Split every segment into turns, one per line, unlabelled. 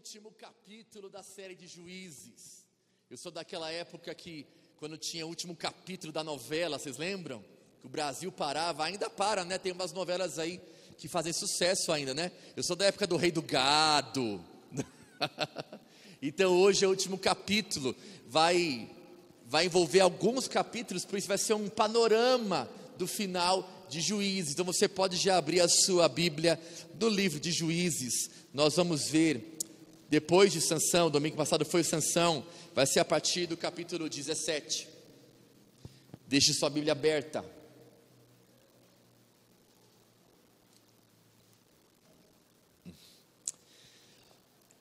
último capítulo da série de Juízes. Eu sou daquela época que, quando tinha o último capítulo da novela, vocês lembram? Que o Brasil parava, ainda para, né? Tem umas novelas aí que fazem sucesso ainda, né? Eu sou da época do Rei do Gado. então hoje é o último capítulo. Vai, vai envolver alguns capítulos, por isso vai ser um panorama do final de Juízes. Então você pode já abrir a sua Bíblia no livro de Juízes. Nós vamos ver depois de Sansão, domingo passado foi Sansão, vai ser a partir do capítulo 17. Deixe sua Bíblia aberta.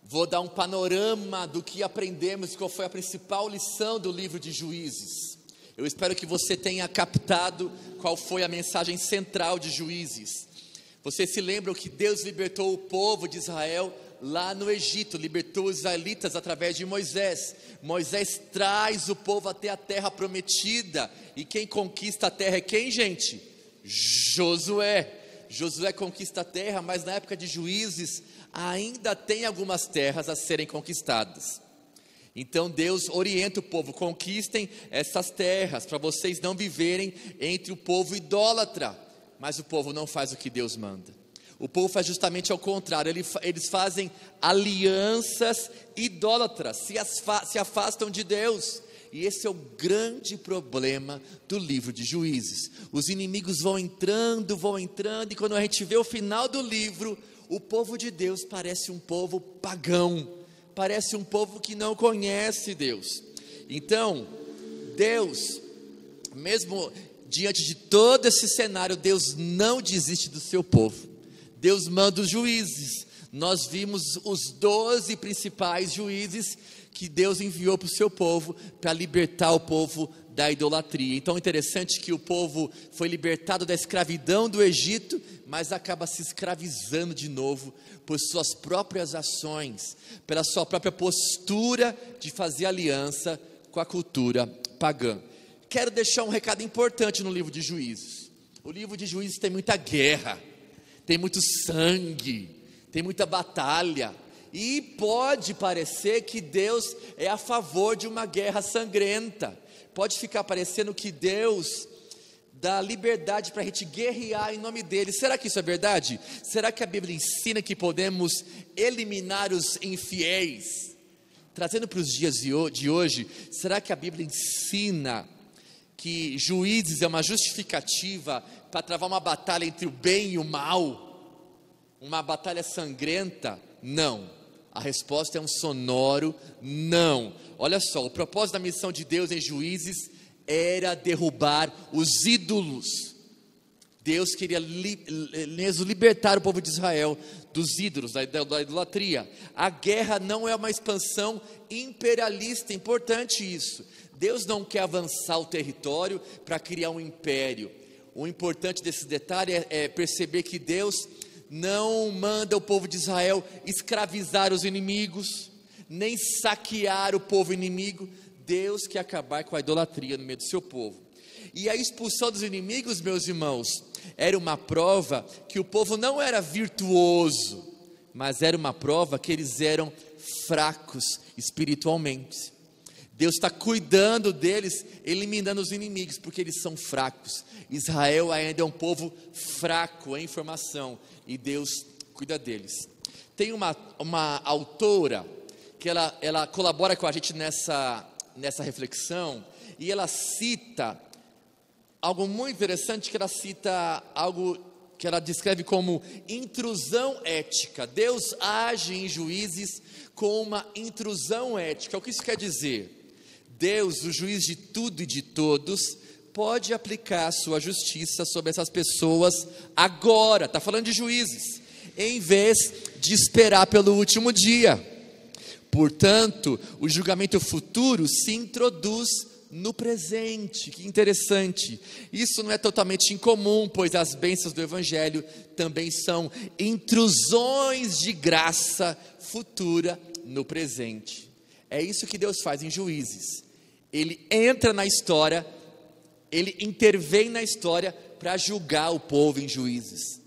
Vou dar um panorama do que aprendemos, qual foi a principal lição do livro de Juízes. Eu espero que você tenha captado qual foi a mensagem central de Juízes. Você se lembra que Deus libertou o povo de Israel lá no Egito, libertou os israelitas através de Moisés. Moisés traz o povo até a terra prometida. E quem conquista a terra é quem, gente? Josué. Josué conquista a terra, mas na época de juízes, ainda tem algumas terras a serem conquistadas. Então Deus orienta o povo: conquistem essas terras, para vocês não viverem entre o povo idólatra. Mas o povo não faz o que Deus manda. O povo faz justamente ao contrário, eles fazem alianças idólatras, se afastam de Deus. E esse é o grande problema do livro de Juízes. Os inimigos vão entrando, vão entrando, e quando a gente vê o final do livro, o povo de Deus parece um povo pagão, parece um povo que não conhece Deus. Então, Deus, mesmo diante de todo esse cenário, Deus não desiste do seu povo. Deus manda os juízes. Nós vimos os doze principais juízes que Deus enviou para o seu povo para libertar o povo da idolatria. Então, interessante que o povo foi libertado da escravidão do Egito, mas acaba se escravizando de novo por suas próprias ações, pela sua própria postura de fazer aliança com a cultura pagã. Quero deixar um recado importante no livro de Juízes. O livro de Juízes tem muita guerra, tem muito sangue, tem muita batalha. E pode parecer que Deus é a favor de uma guerra sangrenta. Pode ficar parecendo que Deus dá liberdade para a gente guerrear em nome dele. Será que isso é verdade? Será que a Bíblia ensina que podemos eliminar os infiéis? Trazendo para os dias de hoje, será que a Bíblia ensina que juízes é uma justificativa para travar uma batalha entre o bem e o mal? Uma batalha sangrenta? Não. A resposta é um sonoro não. Olha só, o propósito da missão de Deus em juízes era derrubar os ídolos. Deus queria li, libertar o povo de Israel dos ídolos, da, da idolatria. A guerra não é uma expansão imperialista, importante isso. Deus não quer avançar o território para criar um império. O importante desse detalhe é, é perceber que Deus não manda o povo de Israel escravizar os inimigos, nem saquear o povo inimigo. Deus quer acabar com a idolatria no meio do seu povo. E a expulsão dos inimigos, meus irmãos, era uma prova que o povo não era virtuoso, mas era uma prova que eles eram fracos espiritualmente. Deus está cuidando deles, eliminando os inimigos, porque eles são fracos. Israel ainda é um povo fraco em formação, e Deus cuida deles. Tem uma, uma autora que ela, ela colabora com a gente nessa nessa reflexão, e ela cita algo muito interessante que ela cita algo que ela descreve como intrusão ética. Deus age em juízes com uma intrusão ética. O que isso quer dizer? Deus, o juiz de tudo e de todos, pode aplicar sua justiça sobre essas pessoas agora. Está falando de juízes, em vez de esperar pelo último dia. Portanto, o julgamento futuro se introduz no presente. Que interessante. Isso não é totalmente incomum, pois as bênçãos do Evangelho também são intrusões de graça futura no presente. É isso que Deus faz em juízes. Ele entra na história, ele intervém na história para julgar o povo em juízes.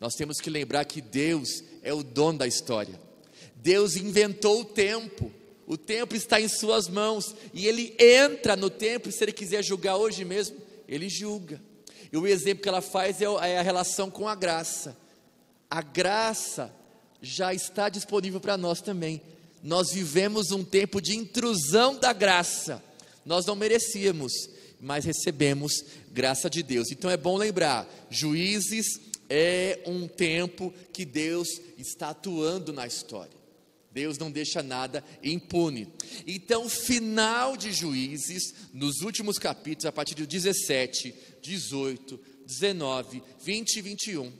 Nós temos que lembrar que Deus é o dono da história. Deus inventou o tempo. O tempo está em suas mãos e ele entra no tempo e se ele quiser julgar hoje mesmo, ele julga. E o exemplo que ela faz é, é a relação com a graça. A graça já está disponível para nós também. Nós vivemos um tempo de intrusão da graça. Nós não merecíamos, mas recebemos graça de Deus. Então é bom lembrar: juízes é um tempo que Deus está atuando na história. Deus não deixa nada impune. Então, final de Juízes, nos últimos capítulos, a partir do 17, 18, 19, 20 e 21,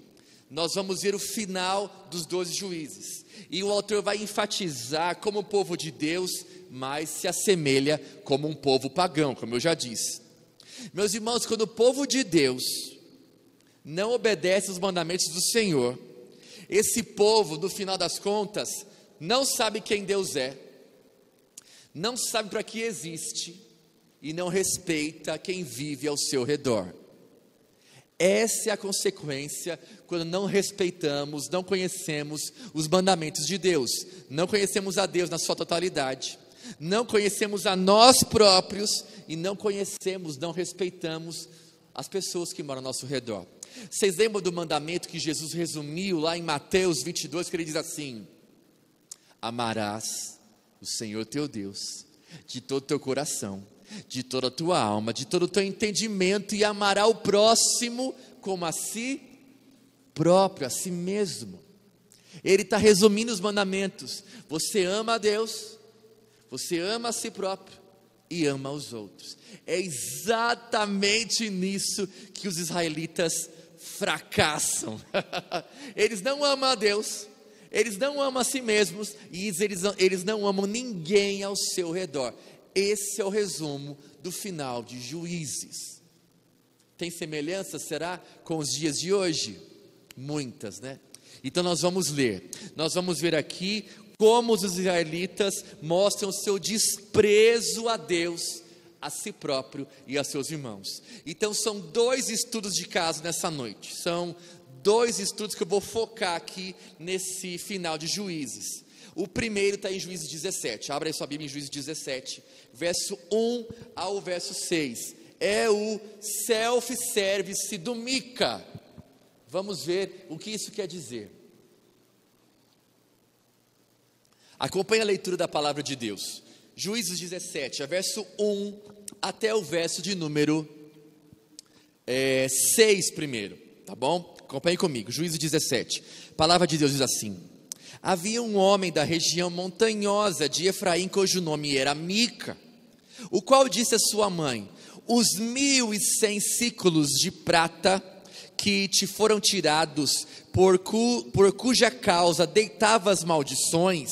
nós vamos ver o final dos 12 juízes. E o autor vai enfatizar como o povo de Deus mais se assemelha como um povo pagão, como eu já disse. Meus irmãos, quando o povo de Deus não obedece os mandamentos do Senhor, esse povo, no final das contas, não sabe quem Deus é, não sabe para que existe e não respeita quem vive ao seu redor. Essa é a consequência quando não respeitamos, não conhecemos os mandamentos de Deus, não conhecemos a Deus na sua totalidade, não conhecemos a nós próprios e não conhecemos, não respeitamos as pessoas que moram ao nosso redor. Vocês lembram do mandamento que Jesus resumiu lá em Mateus 22, que ele diz assim: Amarás o Senhor teu Deus de todo o teu coração, de toda a tua alma, de todo o teu entendimento e amará o próximo como a si próprio, a si mesmo. Ele está resumindo os mandamentos. Você ama a Deus, você ama a si próprio e ama os outros. É exatamente nisso que os israelitas fracassam. Eles não amam a Deus, eles não amam a si mesmos e eles, eles não amam ninguém ao seu redor. Esse é o resumo do final de Juízes. Tem semelhança, será, com os dias de hoje? Muitas, né? Então nós vamos ler. Nós vamos ver aqui como os israelitas mostram seu desprezo a Deus, a si próprio e a seus irmãos. Então são dois estudos de caso nessa noite. São dois estudos que eu vou focar aqui nesse final de Juízes. O primeiro está em Juízes 17. Abra aí sua Bíblia em Juízes 17, verso 1 ao verso 6. É o self-service do Mica. Vamos ver o que isso quer dizer. Acompanhe a leitura da palavra de Deus. Juízes 17, verso 1 até o verso de número é, 6 primeiro, tá bom? Acompanhe comigo, Juízes 17. A palavra de Deus diz assim: Havia um homem da região montanhosa de Efraim, cujo nome era Mica, o qual disse à sua mãe: Os mil e cem ciclos de prata que te foram tirados, por, cu, por cuja causa deitavas maldições,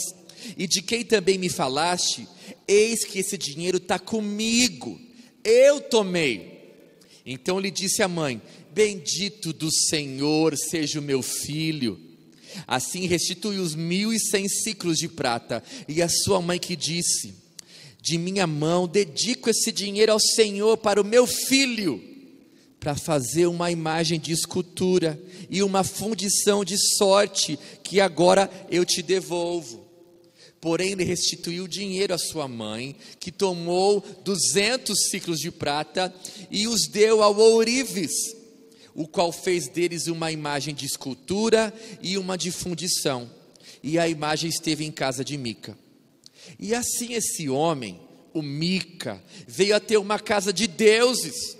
e de quem também me falaste, eis que esse dinheiro está comigo, eu tomei. Então lhe disse a mãe: Bendito do Senhor seja o meu filho. Assim restituiu os mil e cem ciclos de prata. E a sua mãe que disse: De minha mão dedico esse dinheiro ao Senhor para o meu filho, para fazer uma imagem de escultura e uma fundição de sorte que agora eu te devolvo. Porém, ele restituiu o dinheiro à sua mãe, que tomou duzentos ciclos de prata e os deu ao ourives o qual fez deles uma imagem de escultura e uma de fundição. E a imagem esteve em casa de Mica. E assim esse homem, o Mica, veio a ter uma casa de deuses,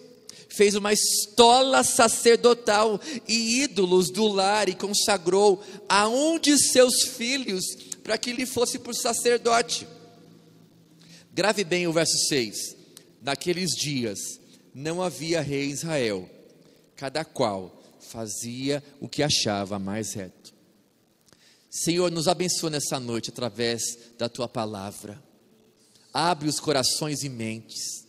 fez uma estola sacerdotal e ídolos do lar e consagrou a um de seus filhos para que lhe fosse por sacerdote. Grave bem o verso 6. Naqueles dias não havia rei em Israel cada qual fazia o que achava mais reto. Senhor, nos abençoa nessa noite através da tua palavra. Abre os corações e mentes.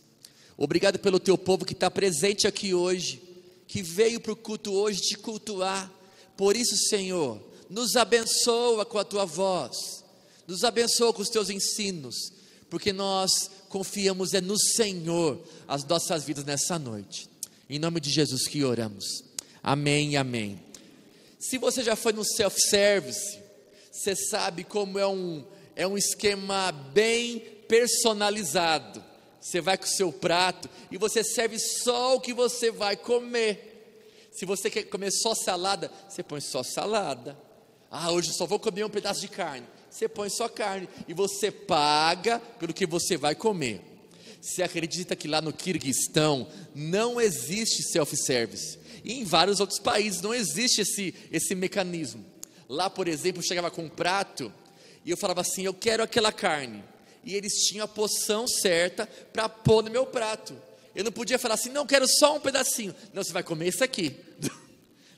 Obrigado pelo teu povo que está presente aqui hoje, que veio para o culto hoje te cultuar. Por isso, Senhor, nos abençoa com a tua voz, nos abençoa com os teus ensinos, porque nós confiamos é no Senhor as nossas vidas nessa noite. Em nome de Jesus que oramos. Amém amém. Se você já foi no self-service, você sabe como é um, é um esquema bem personalizado. Você vai com o seu prato e você serve só o que você vai comer. Se você quer comer só salada, você põe só salada. Ah, hoje só vou comer um pedaço de carne. Você põe só carne e você paga pelo que você vai comer. Você acredita que lá no Kirguistão não existe self-service? E em vários outros países não existe esse, esse mecanismo. Lá, por exemplo, eu chegava com um prato e eu falava assim: Eu quero aquela carne. E eles tinham a poção certa para pôr no meu prato. Eu não podia falar assim: Não, quero só um pedacinho. Não, você vai comer isso aqui.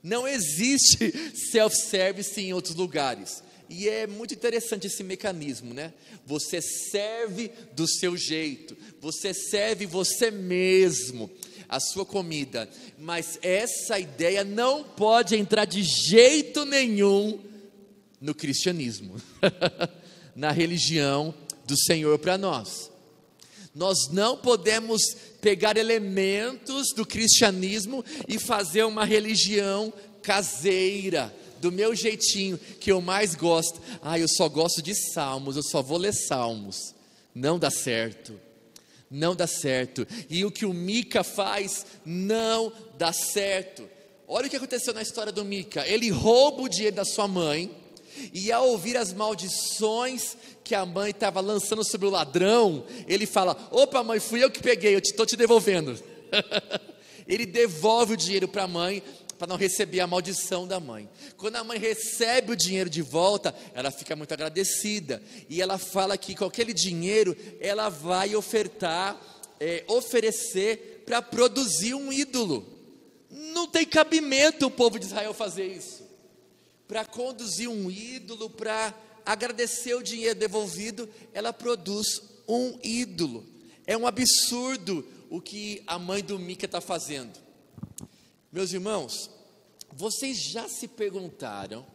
Não existe self-service em outros lugares. E é muito interessante esse mecanismo, né? Você serve do seu jeito, você serve você mesmo a sua comida, mas essa ideia não pode entrar de jeito nenhum no cristianismo, na religião do Senhor para nós. Nós não podemos pegar elementos do cristianismo e fazer uma religião caseira, do meu jeitinho, que eu mais gosto. Ah, eu só gosto de salmos, eu só vou ler salmos. Não dá certo. Não dá certo. E o que o Mica faz não dá certo. Olha o que aconteceu na história do Mica. Ele rouba o dinheiro da sua mãe, e ao ouvir as maldições que a mãe estava lançando sobre o ladrão, ele fala: Opa, mãe, fui eu que peguei, eu estou te, te devolvendo. ele devolve o dinheiro para a mãe, para não receber a maldição da mãe. Quando a mãe recebe o dinheiro de volta, ela fica muito agradecida e ela fala que com aquele dinheiro ela vai ofertar, é, oferecer para produzir um ídolo. Não tem cabimento o povo de Israel fazer isso. Para conduzir um ídolo, para agradecer o dinheiro devolvido, ela produz um ídolo. É um absurdo o que a mãe do Mica está fazendo. Meus irmãos, vocês já se perguntaram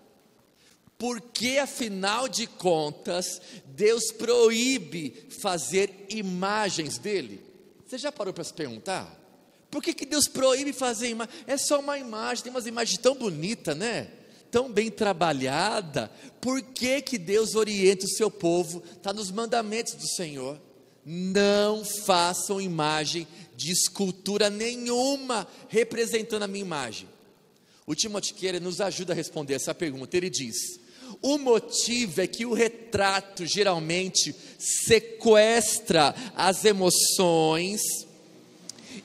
por que, afinal de contas, Deus proíbe fazer imagens dele? Você já parou para se perguntar? Por que, que Deus proíbe fazer imagem? É só uma imagem, tem umas imagens tão bonitas, né? Tão bem trabalhada. Por que, que Deus orienta o seu povo? Está nos mandamentos do Senhor. Não façam imagem de escultura nenhuma representando a minha imagem. O Timotiqueira nos ajuda a responder essa pergunta. Ele diz: o motivo é que o retrato geralmente sequestra as emoções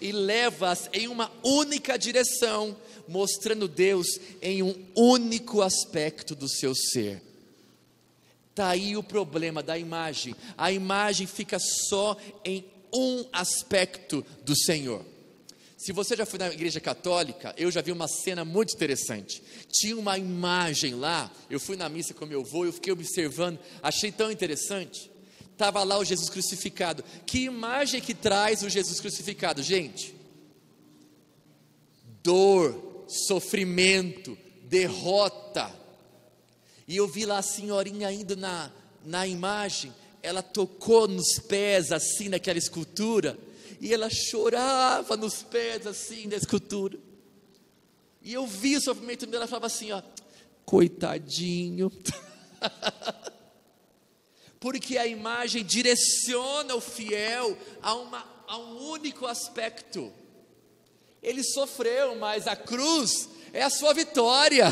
e leva-as em uma única direção, mostrando Deus em um único aspecto do seu ser. Está aí o problema da imagem. A imagem fica só em um aspecto do Senhor. Se você já foi na igreja católica, eu já vi uma cena muito interessante. Tinha uma imagem lá, eu fui na missa com meu avô, eu fiquei observando, achei tão interessante. Estava lá o Jesus crucificado. Que imagem que traz o Jesus crucificado, gente? Dor, sofrimento, derrota. E eu vi lá a senhorinha indo na, na imagem, ela tocou nos pés assim naquela escultura e ela chorava nos pés assim da escultura. E eu vi o sofrimento dela, falava assim, ó, coitadinho. Porque a imagem direciona o fiel a, uma, a um único aspecto. Ele sofreu, mas a cruz é a sua vitória.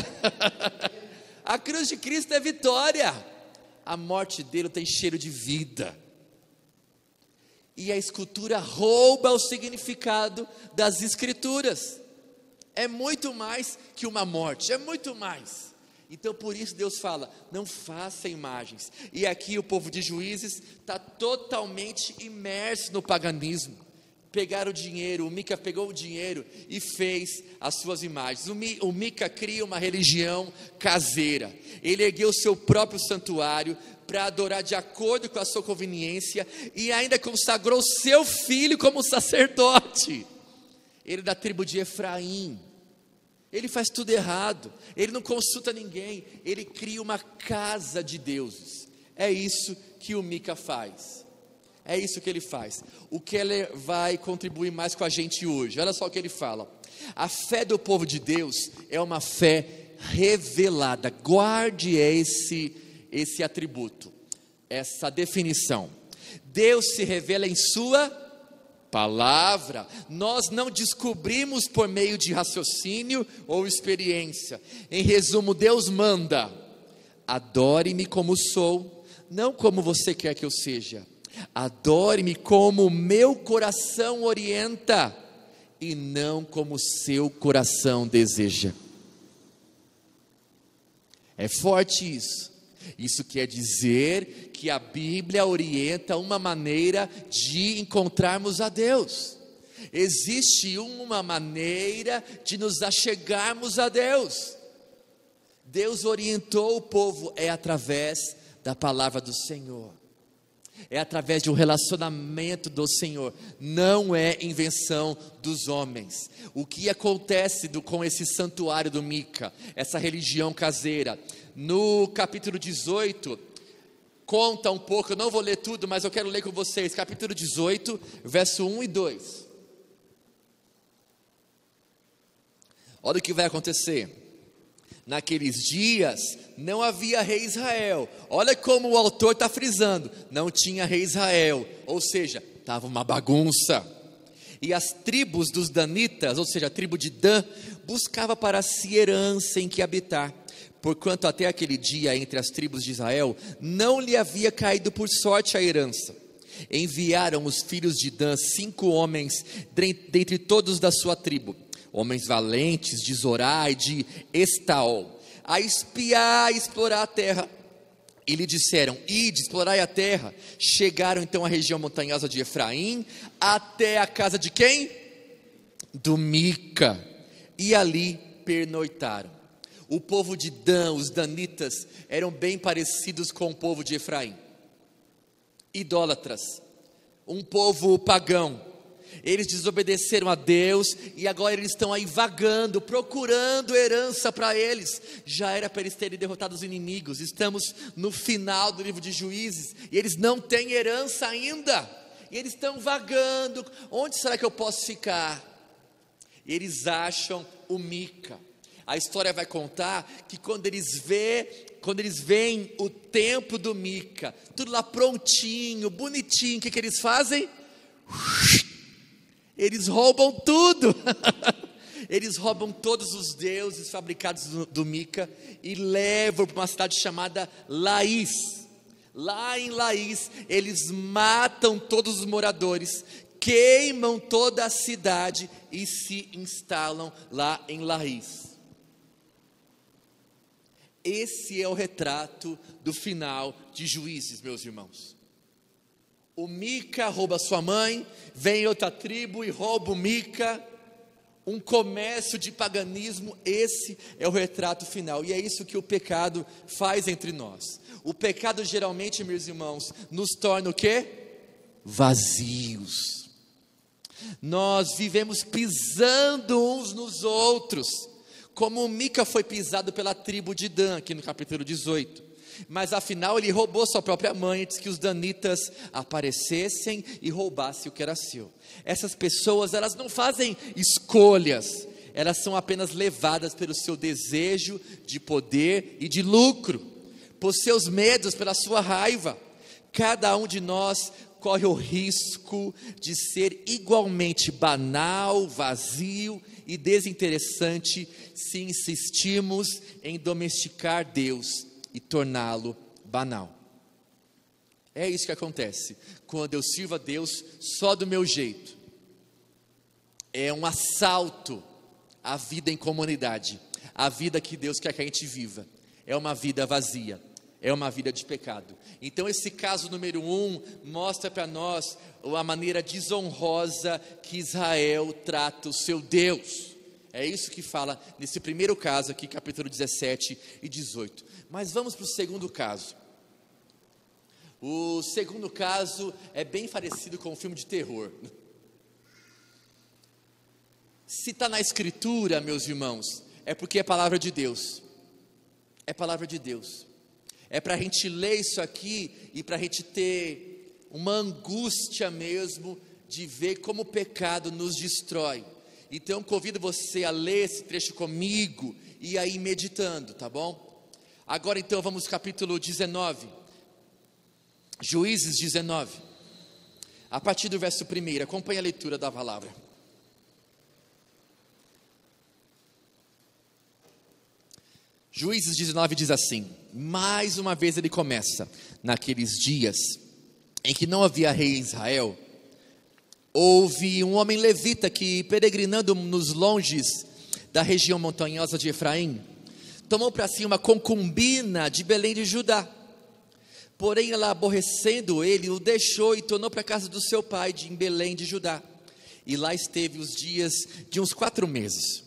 a cruz de Cristo é vitória a morte dele tem cheiro de vida. E a escultura rouba o significado das escrituras. É muito mais que uma morte, é muito mais. Então por isso Deus fala: não faça imagens. E aqui o povo de juízes está totalmente imerso no paganismo pegaram o dinheiro, o Mica pegou o dinheiro e fez as suas imagens. O, Mica cria uma religião caseira. Ele ergueu o seu próprio santuário para adorar de acordo com a sua conveniência e ainda consagrou seu filho como sacerdote. Ele é da tribo de Efraim. Ele faz tudo errado. Ele não consulta ninguém. Ele cria uma casa de deuses. É isso que o Mica faz. É isso que ele faz. O ele vai contribuir mais com a gente hoje. Olha só o que ele fala. A fé do povo de Deus é uma fé revelada. Guarde esse esse atributo, essa definição. Deus se revela em Sua palavra. Nós não descobrimos por meio de raciocínio ou experiência. Em resumo, Deus manda: adore-me como sou, não como você quer que eu seja. Adore-me como o meu coração orienta e não como o seu coração deseja. É forte isso. Isso quer dizer que a Bíblia orienta uma maneira de encontrarmos a Deus. Existe uma maneira de nos achegarmos a Deus. Deus orientou o povo é através da palavra do Senhor. É através de um relacionamento do Senhor, não é invenção dos homens. O que acontece do, com esse santuário do Mica, essa religião caseira? No capítulo 18, conta um pouco, eu não vou ler tudo, mas eu quero ler com vocês, capítulo 18, verso 1 e 2. Olha o que vai acontecer. Naqueles dias não havia rei Israel. Olha como o autor está frisando: não tinha rei Israel, ou seja, estava uma bagunça. E as tribos dos Danitas, ou seja, a tribo de Dan, buscava para si herança em que habitar, porquanto até aquele dia entre as tribos de Israel não lhe havia caído por sorte a herança. Enviaram os filhos de Dan cinco homens dentre todos da sua tribo homens valentes de Zorá e de Estaol, a espiar e explorar a terra. E lhe disseram: Ide, explorai a terra. Chegaram então à região montanhosa de Efraim, até a casa de quem? Do Mica. E ali pernoitaram. O povo de Dan, os danitas, eram bem parecidos com o povo de Efraim. Idólatras, um povo pagão, eles desobedeceram a Deus e agora eles estão aí vagando, procurando herança para eles. Já era para eles terem derrotado os inimigos. Estamos no final do livro de Juízes e eles não têm herança ainda. E eles estão vagando. Onde será que eu posso ficar? E eles acham o Mica. A história vai contar que quando eles vê, quando eles veem o templo do Mica, tudo lá prontinho, bonitinho, o que, que eles fazem? Eles roubam tudo. Eles roubam todos os deuses fabricados do, do Mica e levam para uma cidade chamada Laís. Lá em Laís, eles matam todos os moradores, queimam toda a cidade e se instalam lá em Laís. Esse é o retrato do final de Juízes, meus irmãos. O Mica rouba sua mãe, vem outra tribo e rouba o Mica. Um comércio de paganismo, esse é o retrato final, e é isso que o pecado faz entre nós. O pecado geralmente, meus irmãos, nos torna o quê? Vazios. Nós vivemos pisando uns nos outros, como Mica foi pisado pela tribo de Dan, aqui no capítulo 18 mas afinal ele roubou sua própria mãe antes que os danitas aparecessem e roubassem o que era seu. Essas pessoas, elas não fazem escolhas, elas são apenas levadas pelo seu desejo de poder e de lucro, por seus medos, pela sua raiva. Cada um de nós corre o risco de ser igualmente banal, vazio e desinteressante se insistimos em domesticar Deus e torná-lo banal. É isso que acontece quando eu sirvo a Deus só do meu jeito. É um assalto à vida em comunidade, à vida que Deus quer que a gente viva. É uma vida vazia, é uma vida de pecado. Então, esse caso número um mostra para nós a maneira desonrosa que Israel trata o seu Deus. É isso que fala nesse primeiro caso aqui, capítulo 17 e 18. Mas vamos para o segundo caso. O segundo caso é bem parecido com um filme de terror. Se está na Escritura, meus irmãos, é porque é palavra de Deus. É palavra de Deus. É para a gente ler isso aqui e para a gente ter uma angústia mesmo de ver como o pecado nos destrói. Então convido você a ler esse trecho comigo e aí meditando, tá bom? Agora então vamos ao capítulo 19. Juízes 19. A partir do verso 1, acompanhe a leitura da palavra. Juízes 19 diz assim: mais uma vez ele começa, naqueles dias em que não havia rei em Israel, houve um homem levita que, peregrinando nos longes da região montanhosa de Efraim, tomou para si uma concubina de Belém de Judá. Porém, ela aborrecendo ele, o deixou e tornou para a casa do seu pai, de, em Belém de Judá. E lá esteve os dias de uns quatro meses.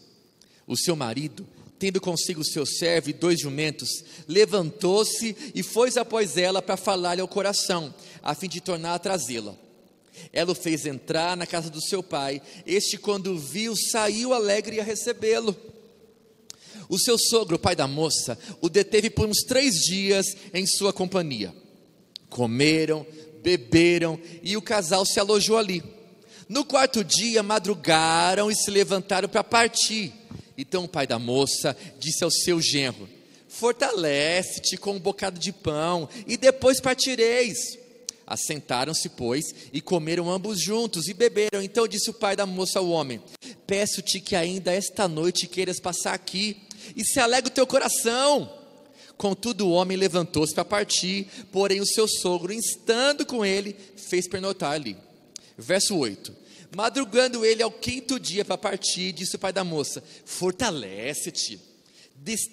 O seu marido, tendo consigo seu servo e dois jumentos, levantou-se e foi após ela para falar-lhe ao coração, a fim de tornar a trazê-la. Ela o fez entrar na casa do seu pai. Este, quando viu, saiu alegre a recebê-lo. O seu sogro, o pai da moça, o deteve por uns três dias em sua companhia. Comeram, beberam e o casal se alojou ali. No quarto dia, madrugaram e se levantaram para partir. Então o pai da moça disse ao seu genro: Fortalece-te com um bocado de pão e depois partireis. Assentaram-se, pois, e comeram ambos juntos e beberam. Então disse o pai da moça ao homem: Peço-te que ainda esta noite queiras passar aqui, e se alega o teu coração. Contudo, o homem levantou-se para partir, porém o seu sogro, instando com ele, fez pernotar ali. Verso 8: Madrugando ele ao quinto dia para partir, disse o pai da moça: Fortalece-te,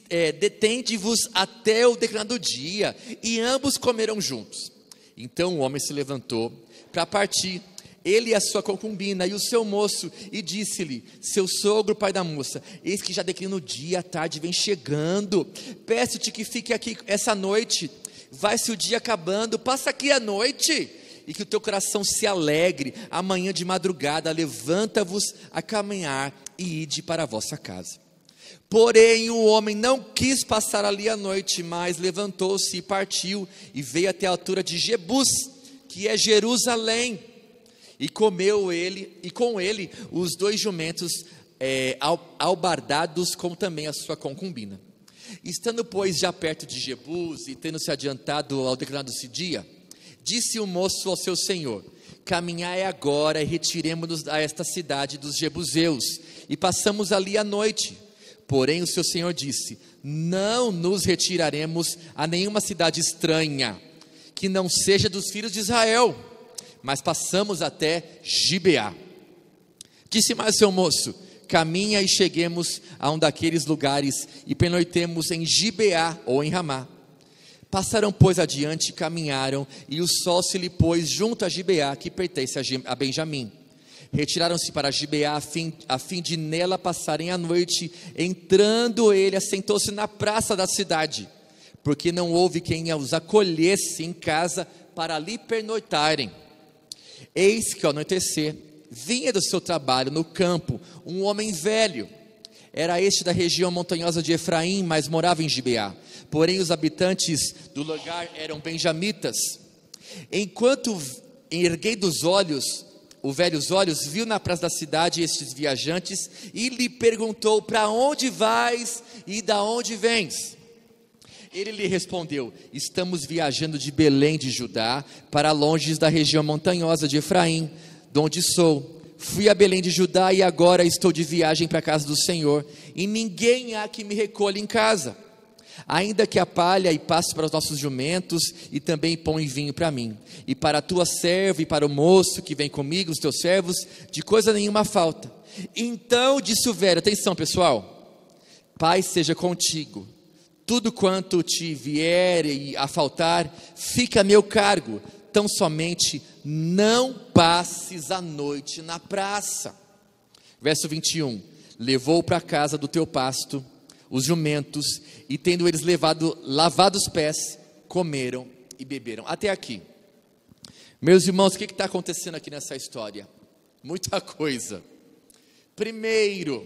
é, detende-vos até o declinado dia. E ambos comeram juntos. Então o homem se levantou para partir, ele e a sua concubina e o seu moço, e disse-lhe: Seu sogro, pai da moça, eis que já declina o dia, a tarde vem chegando. Peço-te que fique aqui essa noite. Vai-se o dia acabando, passa aqui a noite e que o teu coração se alegre. Amanhã de madrugada, levanta-vos a caminhar e ide para a vossa casa. Porém, o homem não quis passar ali a noite, mas levantou-se e partiu e veio até a altura de Jebus, que é Jerusalém. E comeu ele, e com ele os dois jumentos é, albardados, como também a sua concubina. Estando, pois, já perto de Jebus e tendo se adiantado ao declarado-se dia, disse o moço ao seu senhor: Caminhai agora e retiremos-nos a esta cidade dos Jebuseus, e passamos ali a noite Porém, o seu senhor disse: Não nos retiraremos a nenhuma cidade estranha, que não seja dos filhos de Israel, mas passamos até Gibeá. Disse mais seu moço: Caminha e cheguemos a um daqueles lugares e pernoitemos em Gibeá ou em Ramá. Passaram, pois, adiante caminharam, e o sol se lhe pôs junto a Gibeá, que pertence a Benjamim. Retiraram-se para Gibeá a fim, a fim de nela passarem a noite. Entrando ele, assentou-se na praça da cidade, porque não houve quem os acolhesse em casa para ali pernoitarem. Eis que ao anoitecer, vinha do seu trabalho no campo um homem velho. Era este da região montanhosa de Efraim, mas morava em Gibeá. Porém, os habitantes do lugar eram benjamitas. Enquanto erguei dos olhos, o velho os olhos viu na praça da cidade estes viajantes e lhe perguntou: Para onde vais e da onde vens? Ele lhe respondeu: Estamos viajando de Belém de Judá para longe da região montanhosa de Efraim, de onde sou. Fui a Belém de Judá e agora estou de viagem para a casa do Senhor, e ninguém há que me recolha em casa ainda que a palha e passe para os nossos jumentos, e também pão e vinho para mim. E para a tua serva e para o moço que vem comigo, os teus servos, de coisa nenhuma falta. Então disse o velho: atenção pessoal, Pai seja contigo, tudo quanto te vier a faltar, fica a meu cargo, tão somente não passes a noite na praça. Verso 21: Levou para casa do teu pasto os jumentos, e tendo eles levado, lavado os pés, comeram e beberam. Até aqui. Meus irmãos, o que está acontecendo aqui nessa história? Muita coisa. Primeiro,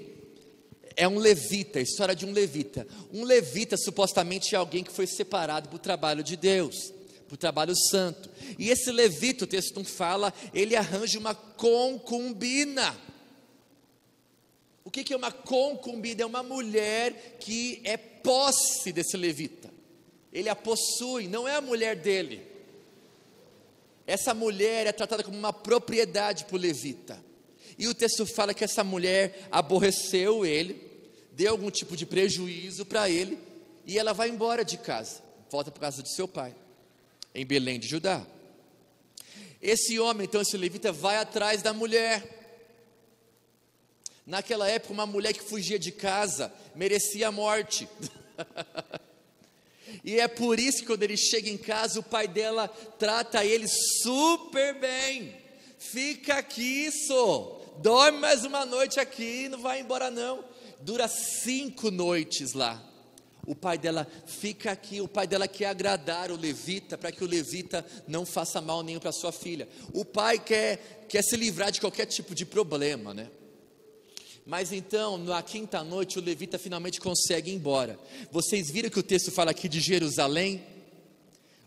é um levita, a história de um levita. Um levita supostamente é alguém que foi separado para o trabalho de Deus, para o trabalho santo. E esse levita, o texto não fala, ele arranja uma concubina. O que, é uma concubina? É uma mulher que é posse desse levita. ele a possui, não é a mulher dele. Essa mulher é tratada como uma propriedade para o levita. E o texto fala que essa mulher aborreceu ele, deu algum tipo de prejuízo para ele, e ela vai embora de casa, volta para casa de seu pai, em Belém de Judá. Esse homem, então, esse levita, vai atrás da mulher. Naquela época, uma mulher que fugia de casa merecia a morte. e é por isso que quando ele chega em casa, o pai dela trata ele super bem. Fica aqui, isso. Dorme mais uma noite aqui, não vai embora não. Dura cinco noites lá. O pai dela fica aqui, o pai dela quer agradar o levita, para que o levita não faça mal nenhum para sua filha. O pai quer, quer se livrar de qualquer tipo de problema, né? Mas então, na quinta noite, o levita finalmente consegue ir embora. Vocês viram que o texto fala aqui de Jerusalém?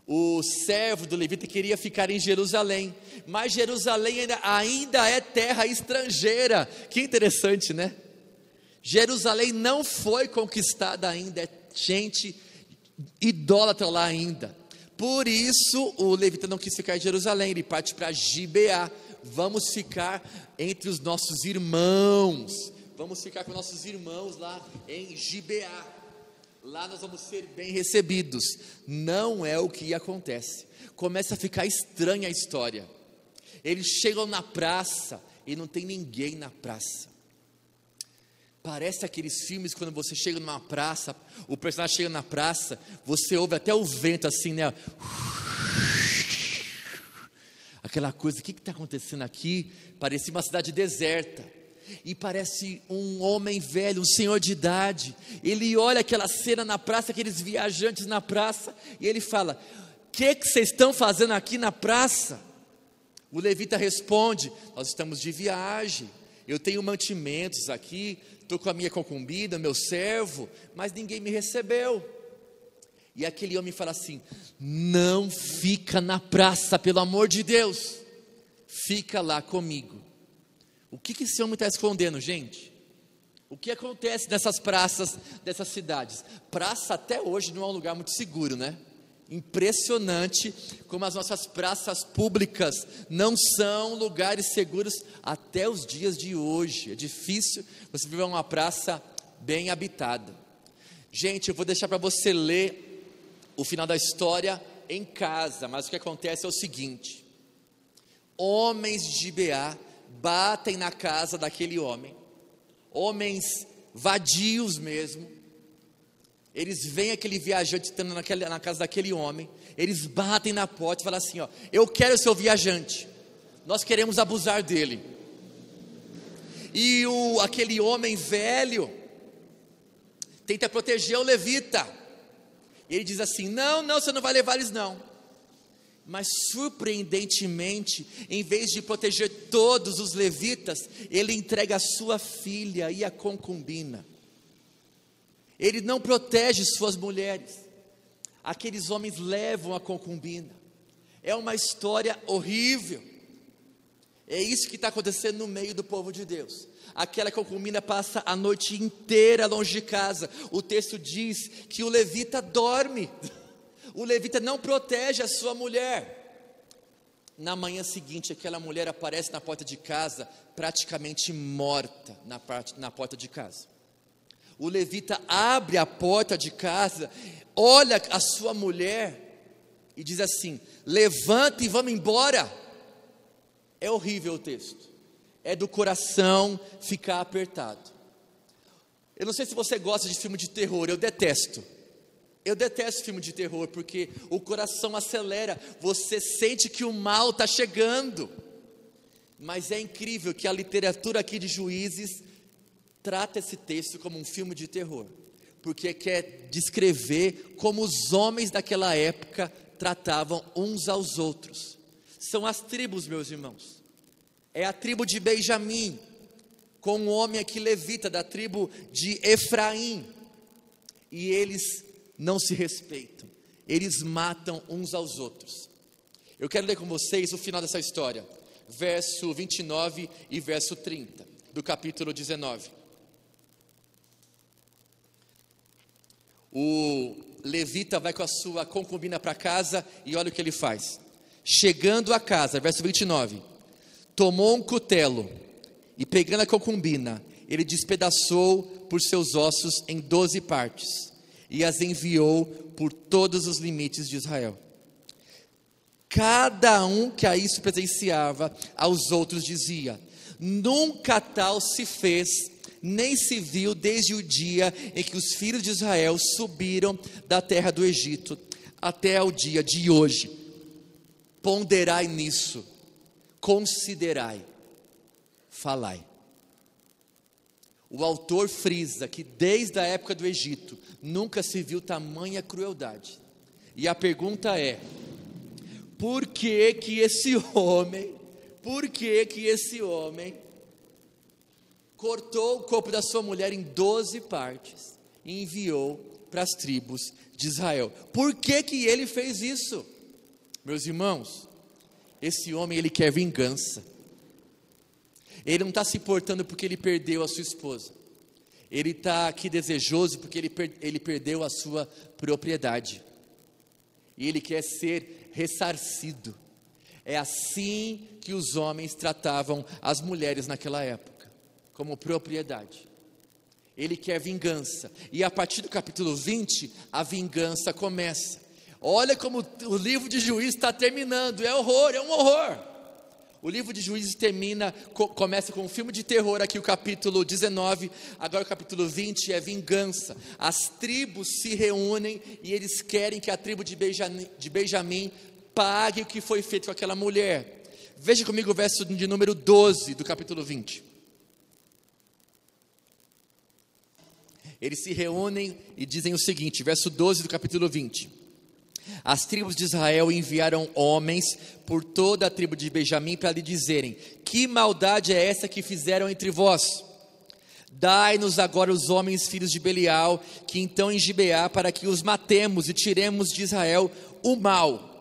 O servo do levita queria ficar em Jerusalém, mas Jerusalém ainda, ainda é terra estrangeira. Que interessante, né? Jerusalém não foi conquistada ainda, é gente idólatra lá ainda. Por isso, o levita não quis ficar em Jerusalém, ele parte para Gibeá. Vamos ficar entre os nossos irmãos. Vamos ficar com nossos irmãos lá em Gibeá. Lá nós vamos ser bem recebidos. Não é o que acontece. Começa a ficar estranha a história. Eles chegam na praça e não tem ninguém na praça. Parece aqueles filmes quando você chega numa praça, o personagem chega na praça, você ouve até o vento assim, né? Aquela coisa, o que está acontecendo aqui? Parecia uma cidade deserta. E parece um homem velho, um senhor de idade. Ele olha aquela cena na praça, aqueles viajantes na praça, e ele fala: O que, que vocês estão fazendo aqui na praça? O levita responde: Nós estamos de viagem. Eu tenho mantimentos aqui, estou com a minha concubina, meu servo, mas ninguém me recebeu. E aquele homem fala assim: Não fica na praça, pelo amor de Deus, fica lá comigo. O que, que esse homem está escondendo, gente? O que acontece nessas praças dessas cidades? Praça até hoje não é um lugar muito seguro, né? Impressionante como as nossas praças públicas não são lugares seguros até os dias de hoje. É difícil você viver uma praça bem habitada. Gente, eu vou deixar para você ler o final da história em casa, mas o que acontece é o seguinte: homens de Gibeá batem na casa daquele homem, homens vadios mesmo, eles veem aquele viajante estando naquela, na casa daquele homem, eles batem na porta e falam assim: ó, eu quero seu viajante, nós queremos abusar dele. E o, aquele homem velho tenta proteger o levita. E ele diz assim: Não, não, você não vai levar eles, não. Mas surpreendentemente, em vez de proteger todos os levitas, ele entrega a sua filha e a concubina. Ele não protege suas mulheres. Aqueles homens levam a concubina. É uma história horrível. É isso que está acontecendo no meio do povo de Deus aquela concubina passa a noite inteira longe de casa. O texto diz que o levita dorme, o levita não protege a sua mulher. Na manhã seguinte, aquela mulher aparece na porta de casa, praticamente morta na, na porta de casa. O levita abre a porta de casa, olha a sua mulher e diz assim: Levanta e vamos embora. É horrível o texto é do coração ficar apertado. Eu não sei se você gosta de filme de terror, eu detesto. Eu detesto filme de terror porque o coração acelera, você sente que o mal está chegando. Mas é incrível que a literatura aqui de Juízes trata esse texto como um filme de terror, porque quer descrever como os homens daquela época tratavam uns aos outros. São as tribos, meus irmãos é a tribo de Benjamim, com um homem aqui levita da tribo de Efraim, e eles não se respeitam, eles matam uns aos outros. Eu quero ler com vocês o final dessa história, verso 29 e verso 30, do capítulo 19. O levita vai com a sua concubina para casa e olha o que ele faz. Chegando a casa, verso 29, tomou um cutelo e pegando a concubina, ele despedaçou por seus ossos em doze partes e as enviou por todos os limites de Israel. Cada um que a isso presenciava, aos outros dizia: Nunca tal se fez, nem se viu desde o dia em que os filhos de Israel subiram da terra do Egito até o dia de hoje. Ponderai nisso, considerai, falai. O autor frisa que desde a época do Egito nunca se viu tamanha crueldade. E a pergunta é: por que que esse homem, por que que esse homem cortou o corpo da sua mulher em doze partes e enviou para as tribos de Israel? Por que que ele fez isso? Meus irmãos, esse homem ele quer vingança. Ele não está se portando porque ele perdeu a sua esposa. Ele está aqui desejoso porque ele, per ele perdeu a sua propriedade. E ele quer ser ressarcido. É assim que os homens tratavam as mulheres naquela época, como propriedade. Ele quer vingança. E a partir do capítulo 20, a vingança começa. Olha como o livro de Juízes está terminando. É horror, é um horror. O livro de Juízes termina, co começa com um filme de terror aqui, o capítulo 19, agora o capítulo 20 é vingança. As tribos se reúnem e eles querem que a tribo de Benjamim, de Benjamim pague o que foi feito com aquela mulher. Veja comigo o verso de número 12 do capítulo 20. Eles se reúnem e dizem o seguinte, verso 12 do capítulo 20. As tribos de Israel enviaram homens por toda a tribo de Benjamim para lhe dizerem: Que maldade é essa que fizeram entre vós? Dai-nos agora os homens filhos de Belial, que então em Gibeá, para que os matemos e tiremos de Israel o mal.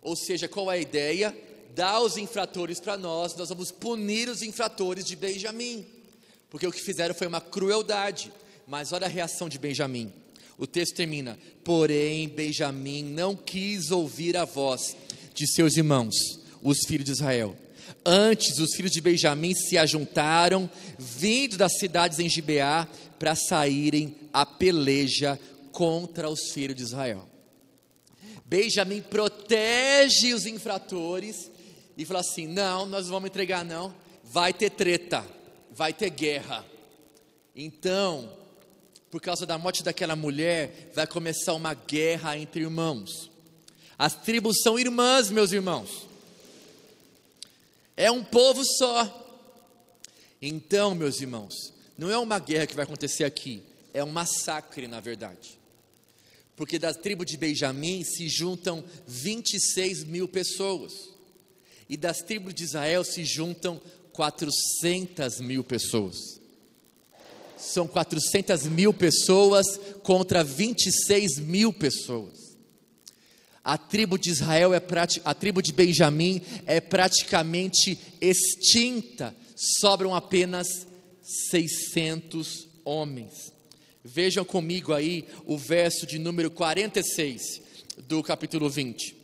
Ou seja, qual é a ideia? Dá os infratores para nós, nós vamos punir os infratores de Benjamim. Porque o que fizeram foi uma crueldade. Mas olha a reação de Benjamim. O texto termina: Porém, Benjamim não quis ouvir a voz de seus irmãos, os filhos de Israel. Antes, os filhos de Benjamim se ajuntaram, vindo das cidades em Gibeá, para saírem a peleja contra os filhos de Israel. Benjamim protege os infratores e fala assim: não, nós não vamos entregar, não. Vai ter treta, vai ter guerra. Então, por causa da morte daquela mulher, vai começar uma guerra entre irmãos. As tribos são irmãs, meus irmãos. É um povo só. Então, meus irmãos, não é uma guerra que vai acontecer aqui, é um massacre, na verdade. Porque da tribo de Benjamim se juntam 26 mil pessoas, e das tribos de Israel se juntam 400 mil pessoas são 400 mil pessoas contra 26 mil pessoas. A tribo de Israel é a tribo de Benjamim é praticamente extinta, sobram apenas 600 homens. Vejam comigo aí o verso de número 46 do capítulo 20.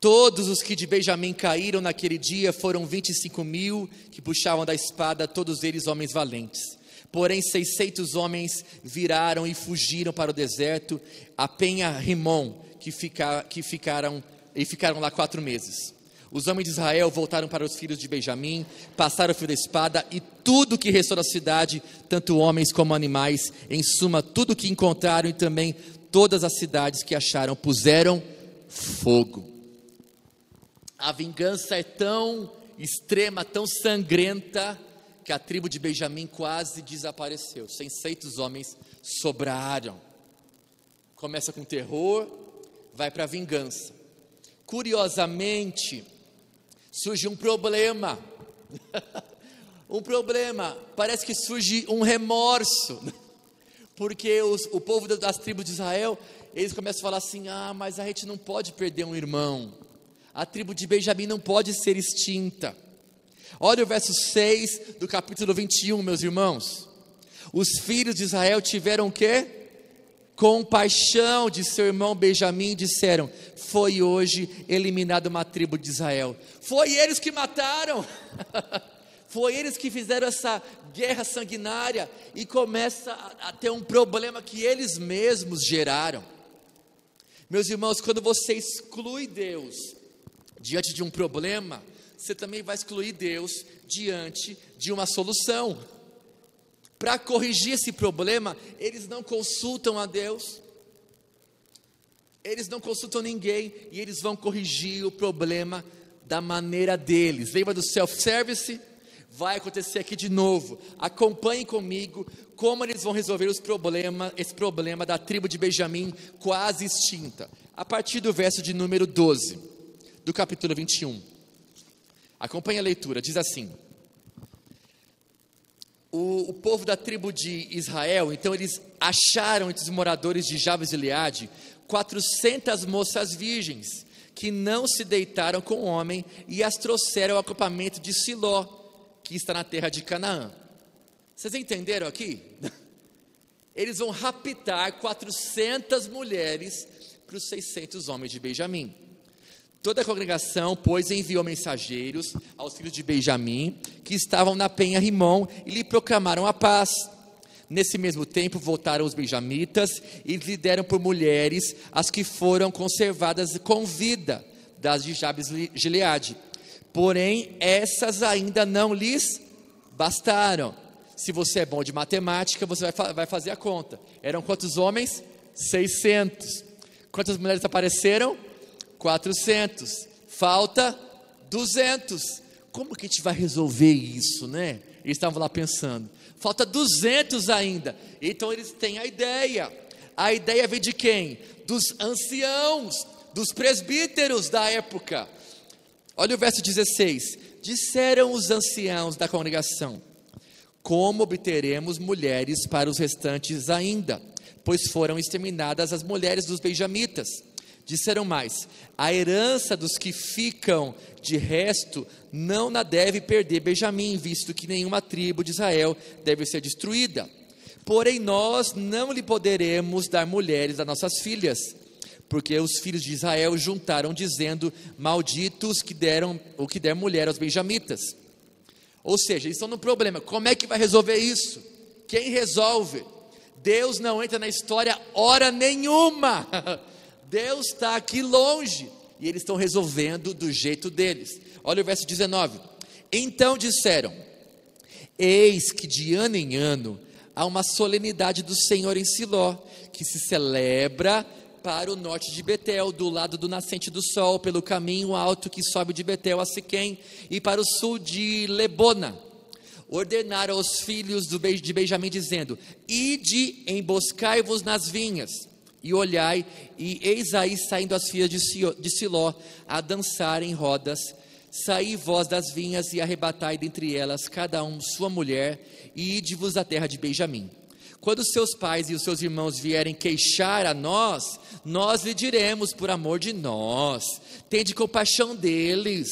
Todos os que de Benjamim caíram naquele dia foram 25 mil que puxavam da espada, todos eles homens valentes. Porém, 600 homens viraram e fugiram para o deserto, a penha Rimon, que, fica, que ficaram, e ficaram lá quatro meses. Os homens de Israel voltaram para os filhos de Benjamim, passaram o fio da espada e tudo que restou da cidade, tanto homens como animais, em suma, tudo que encontraram e também todas as cidades que acharam, puseram fogo. A vingança é tão extrema, tão sangrenta, que a tribo de Benjamim quase desapareceu. 600 homens sobraram. Começa com terror, vai para a vingança. Curiosamente, surge um problema. um problema. Parece que surge um remorso. Porque os, o povo das tribos de Israel, eles começam a falar assim: ah, mas a gente não pode perder um irmão a tribo de Benjamim não pode ser extinta. Olha o verso 6 do capítulo 21, meus irmãos. Os filhos de Israel tiveram o quê? compaixão de seu irmão Benjamim, disseram: Foi hoje eliminada uma tribo de Israel. Foi eles que mataram. Foi eles que fizeram essa guerra sanguinária e começa a, a ter um problema que eles mesmos geraram. Meus irmãos, quando você exclui Deus diante de um problema, você também vai excluir Deus diante de uma solução. Para corrigir esse problema, eles não consultam a Deus, eles não consultam ninguém e eles vão corrigir o problema da maneira deles. Lembra do self-service? vai acontecer aqui de novo. Acompanhe comigo como eles vão resolver os problemas, esse problema da tribo de Benjamim quase extinta. A partir do verso de número 12, do capítulo 21. Acompanhe a leitura, diz assim: o, o, povo da tribo de Israel, então eles acharam entre os moradores de Jabes e Gileade 400 moças virgens que não se deitaram com o homem e as trouxeram ao acampamento de Siló que está na terra de Canaã. Vocês entenderam aqui? Eles vão raptar 400 mulheres para os 600 homens de Benjamim. Toda a congregação, pois, enviou mensageiros aos filhos de Benjamim, que estavam na penha Rimon, e lhe proclamaram a paz. Nesse mesmo tempo, voltaram os benjamitas e lhe deram por mulheres as que foram conservadas com vida, das de Jabes Gileade porém essas ainda não lhes bastaram. Se você é bom de matemática, você vai, vai fazer a conta. Eram quantos homens? 600. Quantas mulheres apareceram? 400. Falta 200. Como que a gente vai resolver isso, né? Eles estavam lá pensando. Falta 200 ainda. Então eles têm a ideia. A ideia vem de quem? Dos anciãos, dos presbíteros da época. Olha o verso 16: Disseram os anciãos da congregação: Como obteremos mulheres para os restantes ainda? Pois foram exterminadas as mulheres dos benjamitas. Disseram mais: A herança dos que ficam de resto não na deve perder Benjamim, visto que nenhuma tribo de Israel deve ser destruída. Porém, nós não lhe poderemos dar mulheres a nossas filhas porque os filhos de Israel juntaram dizendo: malditos que deram o que der mulher aos benjamitas. Ou seja, eles estão no problema. Como é que vai resolver isso? Quem resolve? Deus não entra na história hora nenhuma. Deus está aqui longe e eles estão resolvendo do jeito deles. Olha o verso 19. Então disseram: Eis que de ano em ano há uma solenidade do Senhor em Siló, que se celebra para o norte de Betel, do lado do nascente do sol, pelo caminho alto que sobe de Betel a Siquém, e para o sul de Lebona. Ordenaram aos filhos de Benjamim, dizendo: Ide, emboscai-vos nas vinhas, e olhai, e eis aí saindo as filhas de Siló a dançar em rodas. Saí vós das vinhas e arrebatai dentre elas cada um sua mulher, e ide-vos à terra de Benjamim. Quando seus pais e os seus irmãos vierem queixar a nós, nós lhe diremos por amor de nós, tende compaixão deles,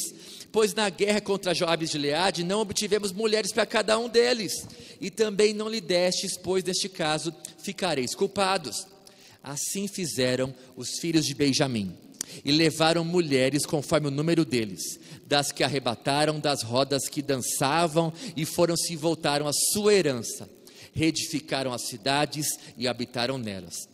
pois na guerra contra Joabe e Gileade não obtivemos mulheres para cada um deles, e também não lhe destes, pois neste caso ficareis culpados. Assim fizeram os filhos de Benjamim, e levaram mulheres conforme o número deles, das que arrebataram das rodas que dançavam e foram se voltaram à sua herança reedificaram as cidades e habitaram nelas.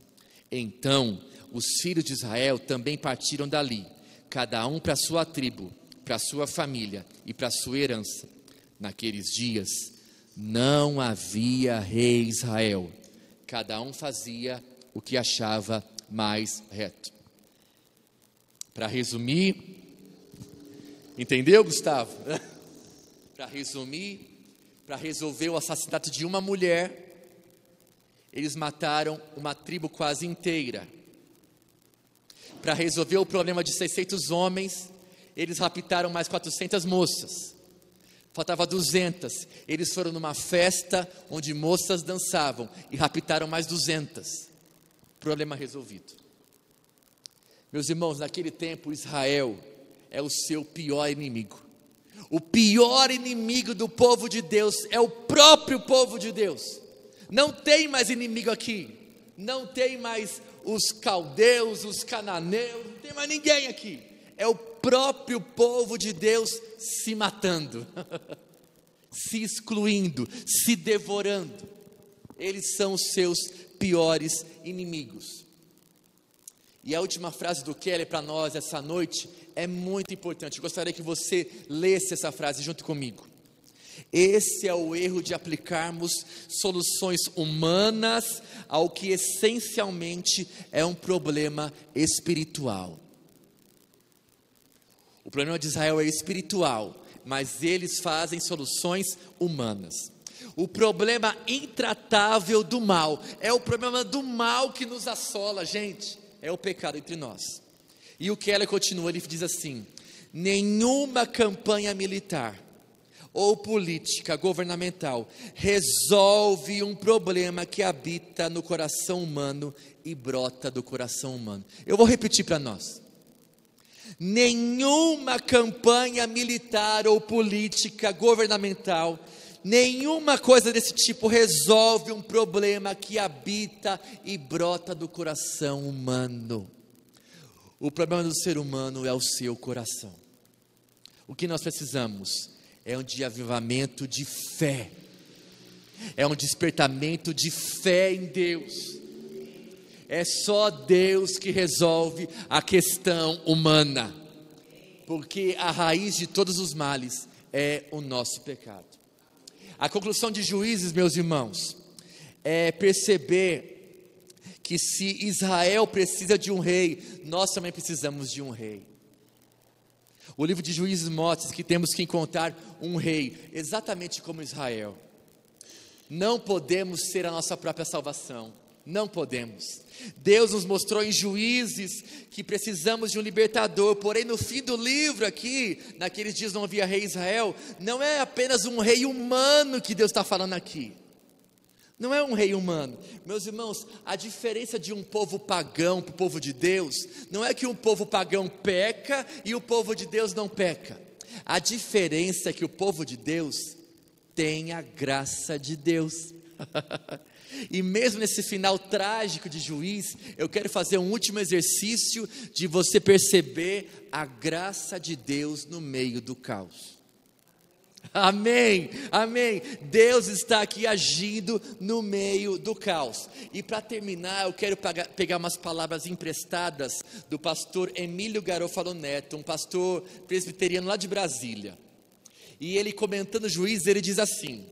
Então os filhos de Israel também partiram dali, cada um para sua tribo, para sua família e para sua herança. Naqueles dias não havia rei Israel, cada um fazia o que achava mais reto. Para resumir, entendeu, Gustavo? para resumir, para resolver o assassinato de uma mulher, eles mataram uma tribo quase inteira. Para resolver o problema de 600 homens, eles raptaram mais 400 moças. Faltava 200. Eles foram numa festa onde moças dançavam e raptaram mais 200. Problema resolvido. Meus irmãos, naquele tempo Israel é o seu pior inimigo. O pior inimigo do povo de Deus é o próprio povo de Deus. Não tem mais inimigo aqui. Não tem mais os caldeus, os cananeus, não tem mais ninguém aqui. É o próprio povo de Deus se matando, se excluindo, se devorando. Eles são os seus piores inimigos. E a última frase do Kelly para nós essa noite é muito importante. Eu gostaria que você lesse essa frase junto comigo. Esse é o erro de aplicarmos soluções humanas ao que essencialmente é um problema espiritual. O problema de Israel é espiritual, mas eles fazem soluções humanas. O problema intratável do mal é o problema do mal que nos assola, gente, é o pecado entre nós. E o Keller continua, ele diz assim: nenhuma campanha militar ou política governamental resolve um problema que habita no coração humano e brota do coração humano. Eu vou repetir para nós. Nenhuma campanha militar ou política governamental, nenhuma coisa desse tipo resolve um problema que habita e brota do coração humano. O problema do ser humano é o seu coração. O que nós precisamos é um de avivamento de fé, é um despertamento de fé em Deus. É só Deus que resolve a questão humana, porque a raiz de todos os males é o nosso pecado. A conclusão de Juízes, meus irmãos, é perceber que se Israel precisa de um rei, nós também precisamos de um rei. O livro de Juízes mostra que temos que encontrar um rei, exatamente como Israel. Não podemos ser a nossa própria salvação. Não podemos. Deus nos mostrou em Juízes que precisamos de um libertador, porém, no fim do livro aqui, naqueles dias não havia rei Israel, não é apenas um rei humano que Deus está falando aqui. Não é um rei humano. Meus irmãos, a diferença de um povo pagão para o povo de Deus, não é que um povo pagão peca e o povo de Deus não peca. A diferença é que o povo de Deus tem a graça de Deus. e mesmo nesse final trágico de juiz, eu quero fazer um último exercício de você perceber a graça de Deus no meio do caos. Amém, amém. Deus está aqui agindo no meio do caos. E para terminar, eu quero pegar umas palavras emprestadas do pastor Emílio Garofalo Neto, um pastor presbiteriano lá de Brasília. E ele comentando Juízes, ele diz assim: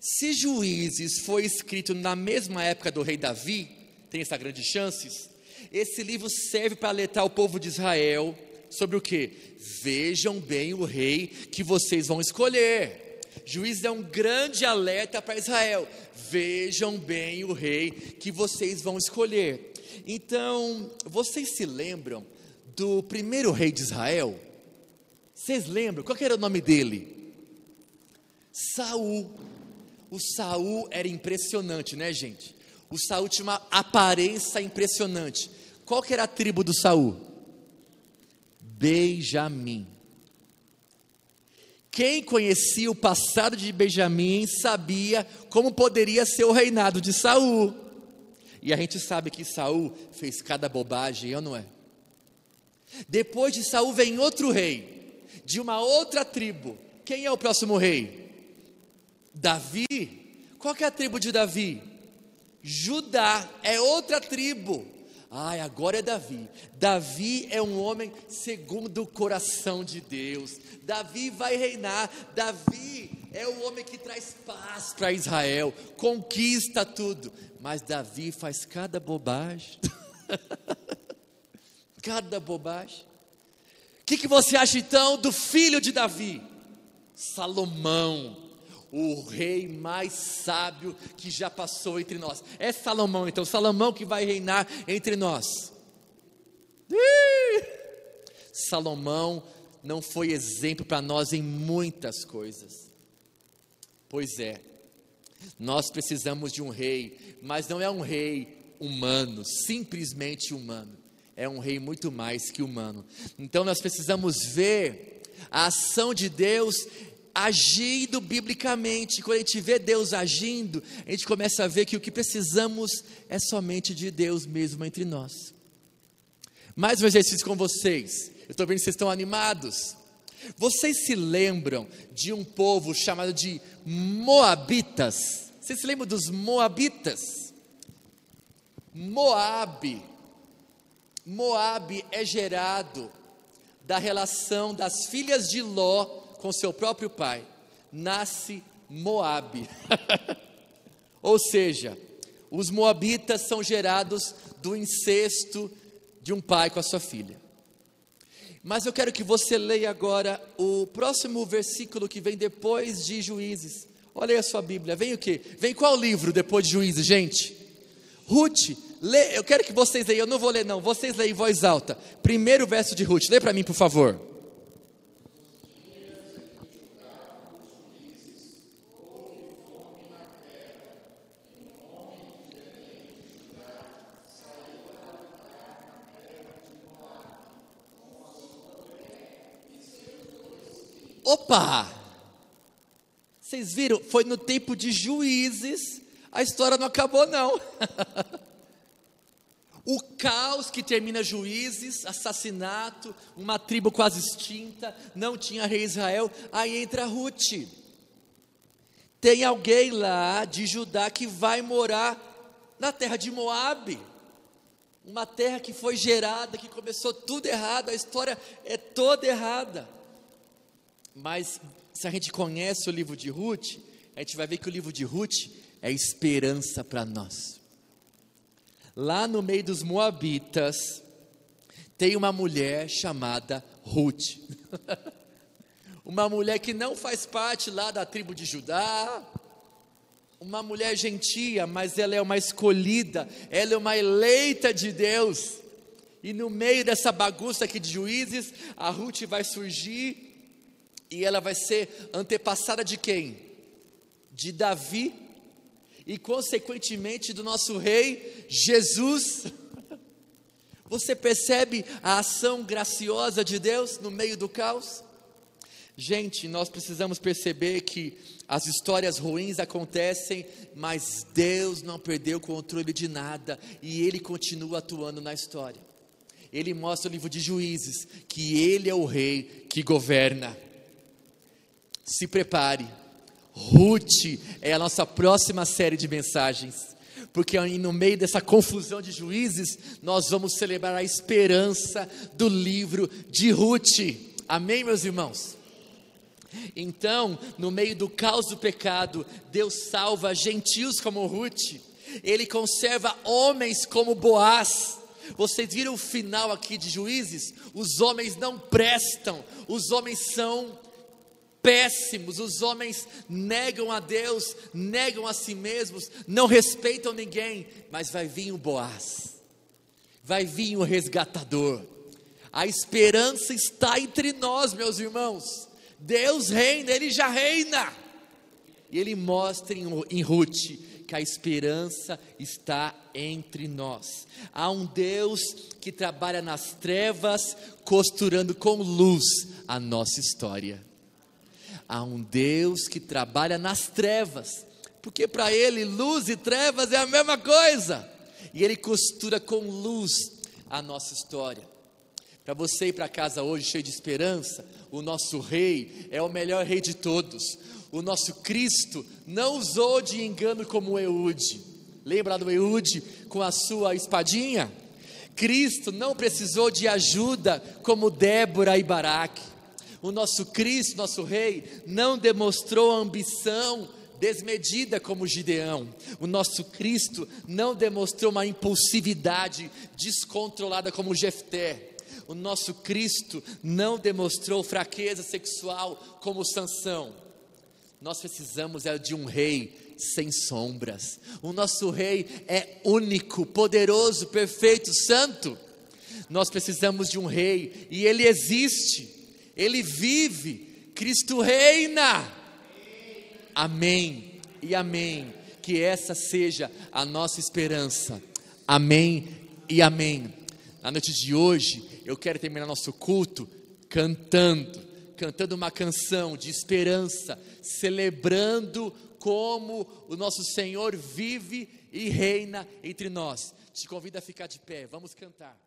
Se Juízes foi escrito na mesma época do rei Davi, tem essa grande chances, esse livro serve para alertar o povo de Israel sobre o que? Vejam bem o rei que vocês vão escolher. Juiz é um grande alerta para Israel. Vejam bem o rei que vocês vão escolher. Então, vocês se lembram do primeiro rei de Israel? Vocês lembram? Qual era o nome dele? Saul. O Saul era impressionante, né, gente? O Saul tinha uma aparência impressionante. Qual que era a tribo do Saul? Benjamim. Quem conhecia o passado de Benjamim sabia como poderia ser o reinado de Saul. E a gente sabe que Saul fez cada bobagem, ou não é? Depois de Saul vem outro rei, de uma outra tribo. Quem é o próximo rei? Davi. Qual é a tribo de Davi? Judá, é outra tribo. Ai, agora é Davi. Davi é um homem segundo o coração de Deus. Davi vai reinar. Davi é o homem que traz paz para Israel, conquista tudo. Mas Davi faz cada bobagem. cada bobagem. O que, que você acha então do filho de Davi? Salomão o rei mais sábio que já passou entre nós. É Salomão, então, Salomão que vai reinar entre nós. Salomão não foi exemplo para nós em muitas coisas. Pois é, nós precisamos de um rei, mas não é um rei humano, simplesmente humano. É um rei muito mais que humano. Então nós precisamos ver a ação de Deus agindo biblicamente. Quando a gente vê Deus agindo, a gente começa a ver que o que precisamos é somente de Deus mesmo entre nós. Mais um exercício com vocês. Eu estou vendo que vocês estão animados. Vocês se lembram de um povo chamado de Moabitas? Vocês se lembram dos Moabitas? Moabe. Moabe é gerado da relação das filhas de Ló com seu próprio pai, nasce Moabe. Ou seja, os moabitas são gerados do incesto de um pai com a sua filha. Mas eu quero que você leia agora o próximo versículo que vem depois de Juízes. Olha aí a sua Bíblia. Vem o quê? Vem qual livro depois de Juízes, gente? Ruth. Lê, eu quero que vocês leiam, eu não vou ler não, vocês leiam em voz alta. Primeiro verso de Ruth. Lê para mim, por favor. Opa! Vocês viram? Foi no tempo de juízes, a história não acabou, não. o caos que termina juízes, assassinato, uma tribo quase extinta, não tinha rei Israel, aí entra Ruth. Tem alguém lá de Judá que vai morar na terra de Moabe. Uma terra que foi gerada, que começou tudo errado, a história é toda errada. Mas se a gente conhece o livro de Ruth, a gente vai ver que o livro de Ruth é esperança para nós. Lá no meio dos Moabitas, tem uma mulher chamada Ruth. uma mulher que não faz parte lá da tribo de Judá, uma mulher gentia, mas ela é uma escolhida, ela é uma eleita de Deus. E no meio dessa bagunça aqui de juízes, a Ruth vai surgir e ela vai ser antepassada de quem? De Davi e, consequentemente, do nosso rei Jesus. Você percebe a ação graciosa de Deus no meio do caos? Gente, nós precisamos perceber que as histórias ruins acontecem, mas Deus não perdeu o controle de nada e Ele continua atuando na história. Ele mostra no livro de Juízes que Ele é o rei que governa se prepare. Ruth é a nossa próxima série de mensagens, porque no meio dessa confusão de juízes, nós vamos celebrar a esperança do livro de Ruth. Amém, meus irmãos? Então, no meio do caos do pecado, Deus salva gentios como Ruth, Ele conserva homens como Boaz. Vocês viram o final aqui de Juízes? Os homens não prestam, os homens são péssimos, os homens negam a Deus, negam a si mesmos, não respeitam ninguém, mas vai vir o Boaz, vai vir o resgatador. A esperança está entre nós, meus irmãos. Deus reina, Ele já reina. E Ele mostra em, em Ruth que a esperança está entre nós. Há um Deus que trabalha nas trevas, costurando com luz a nossa história. Há um Deus que trabalha nas trevas, porque para Ele luz e trevas é a mesma coisa, e Ele costura com luz a nossa história. Para você ir para casa hoje cheio de esperança, o nosso Rei é o melhor Rei de todos. O nosso Cristo não usou de engano como Eude. Lembra do Eude com a sua espadinha? Cristo não precisou de ajuda como Débora e Baraque. O nosso Cristo, nosso Rei, não demonstrou ambição desmedida como Gideão. O nosso Cristo não demonstrou uma impulsividade descontrolada como Jefté. O nosso Cristo não demonstrou fraqueza sexual como Sansão. Nós precisamos é de um rei sem sombras. O nosso rei é único, poderoso, perfeito, santo. Nós precisamos de um rei e ele existe. Ele vive, Cristo reina. Amém e amém. Que essa seja a nossa esperança. Amém e amém. Na noite de hoje, eu quero terminar nosso culto cantando, cantando uma canção de esperança, celebrando como o nosso Senhor vive e reina entre nós. Te convido a ficar de pé, vamos cantar.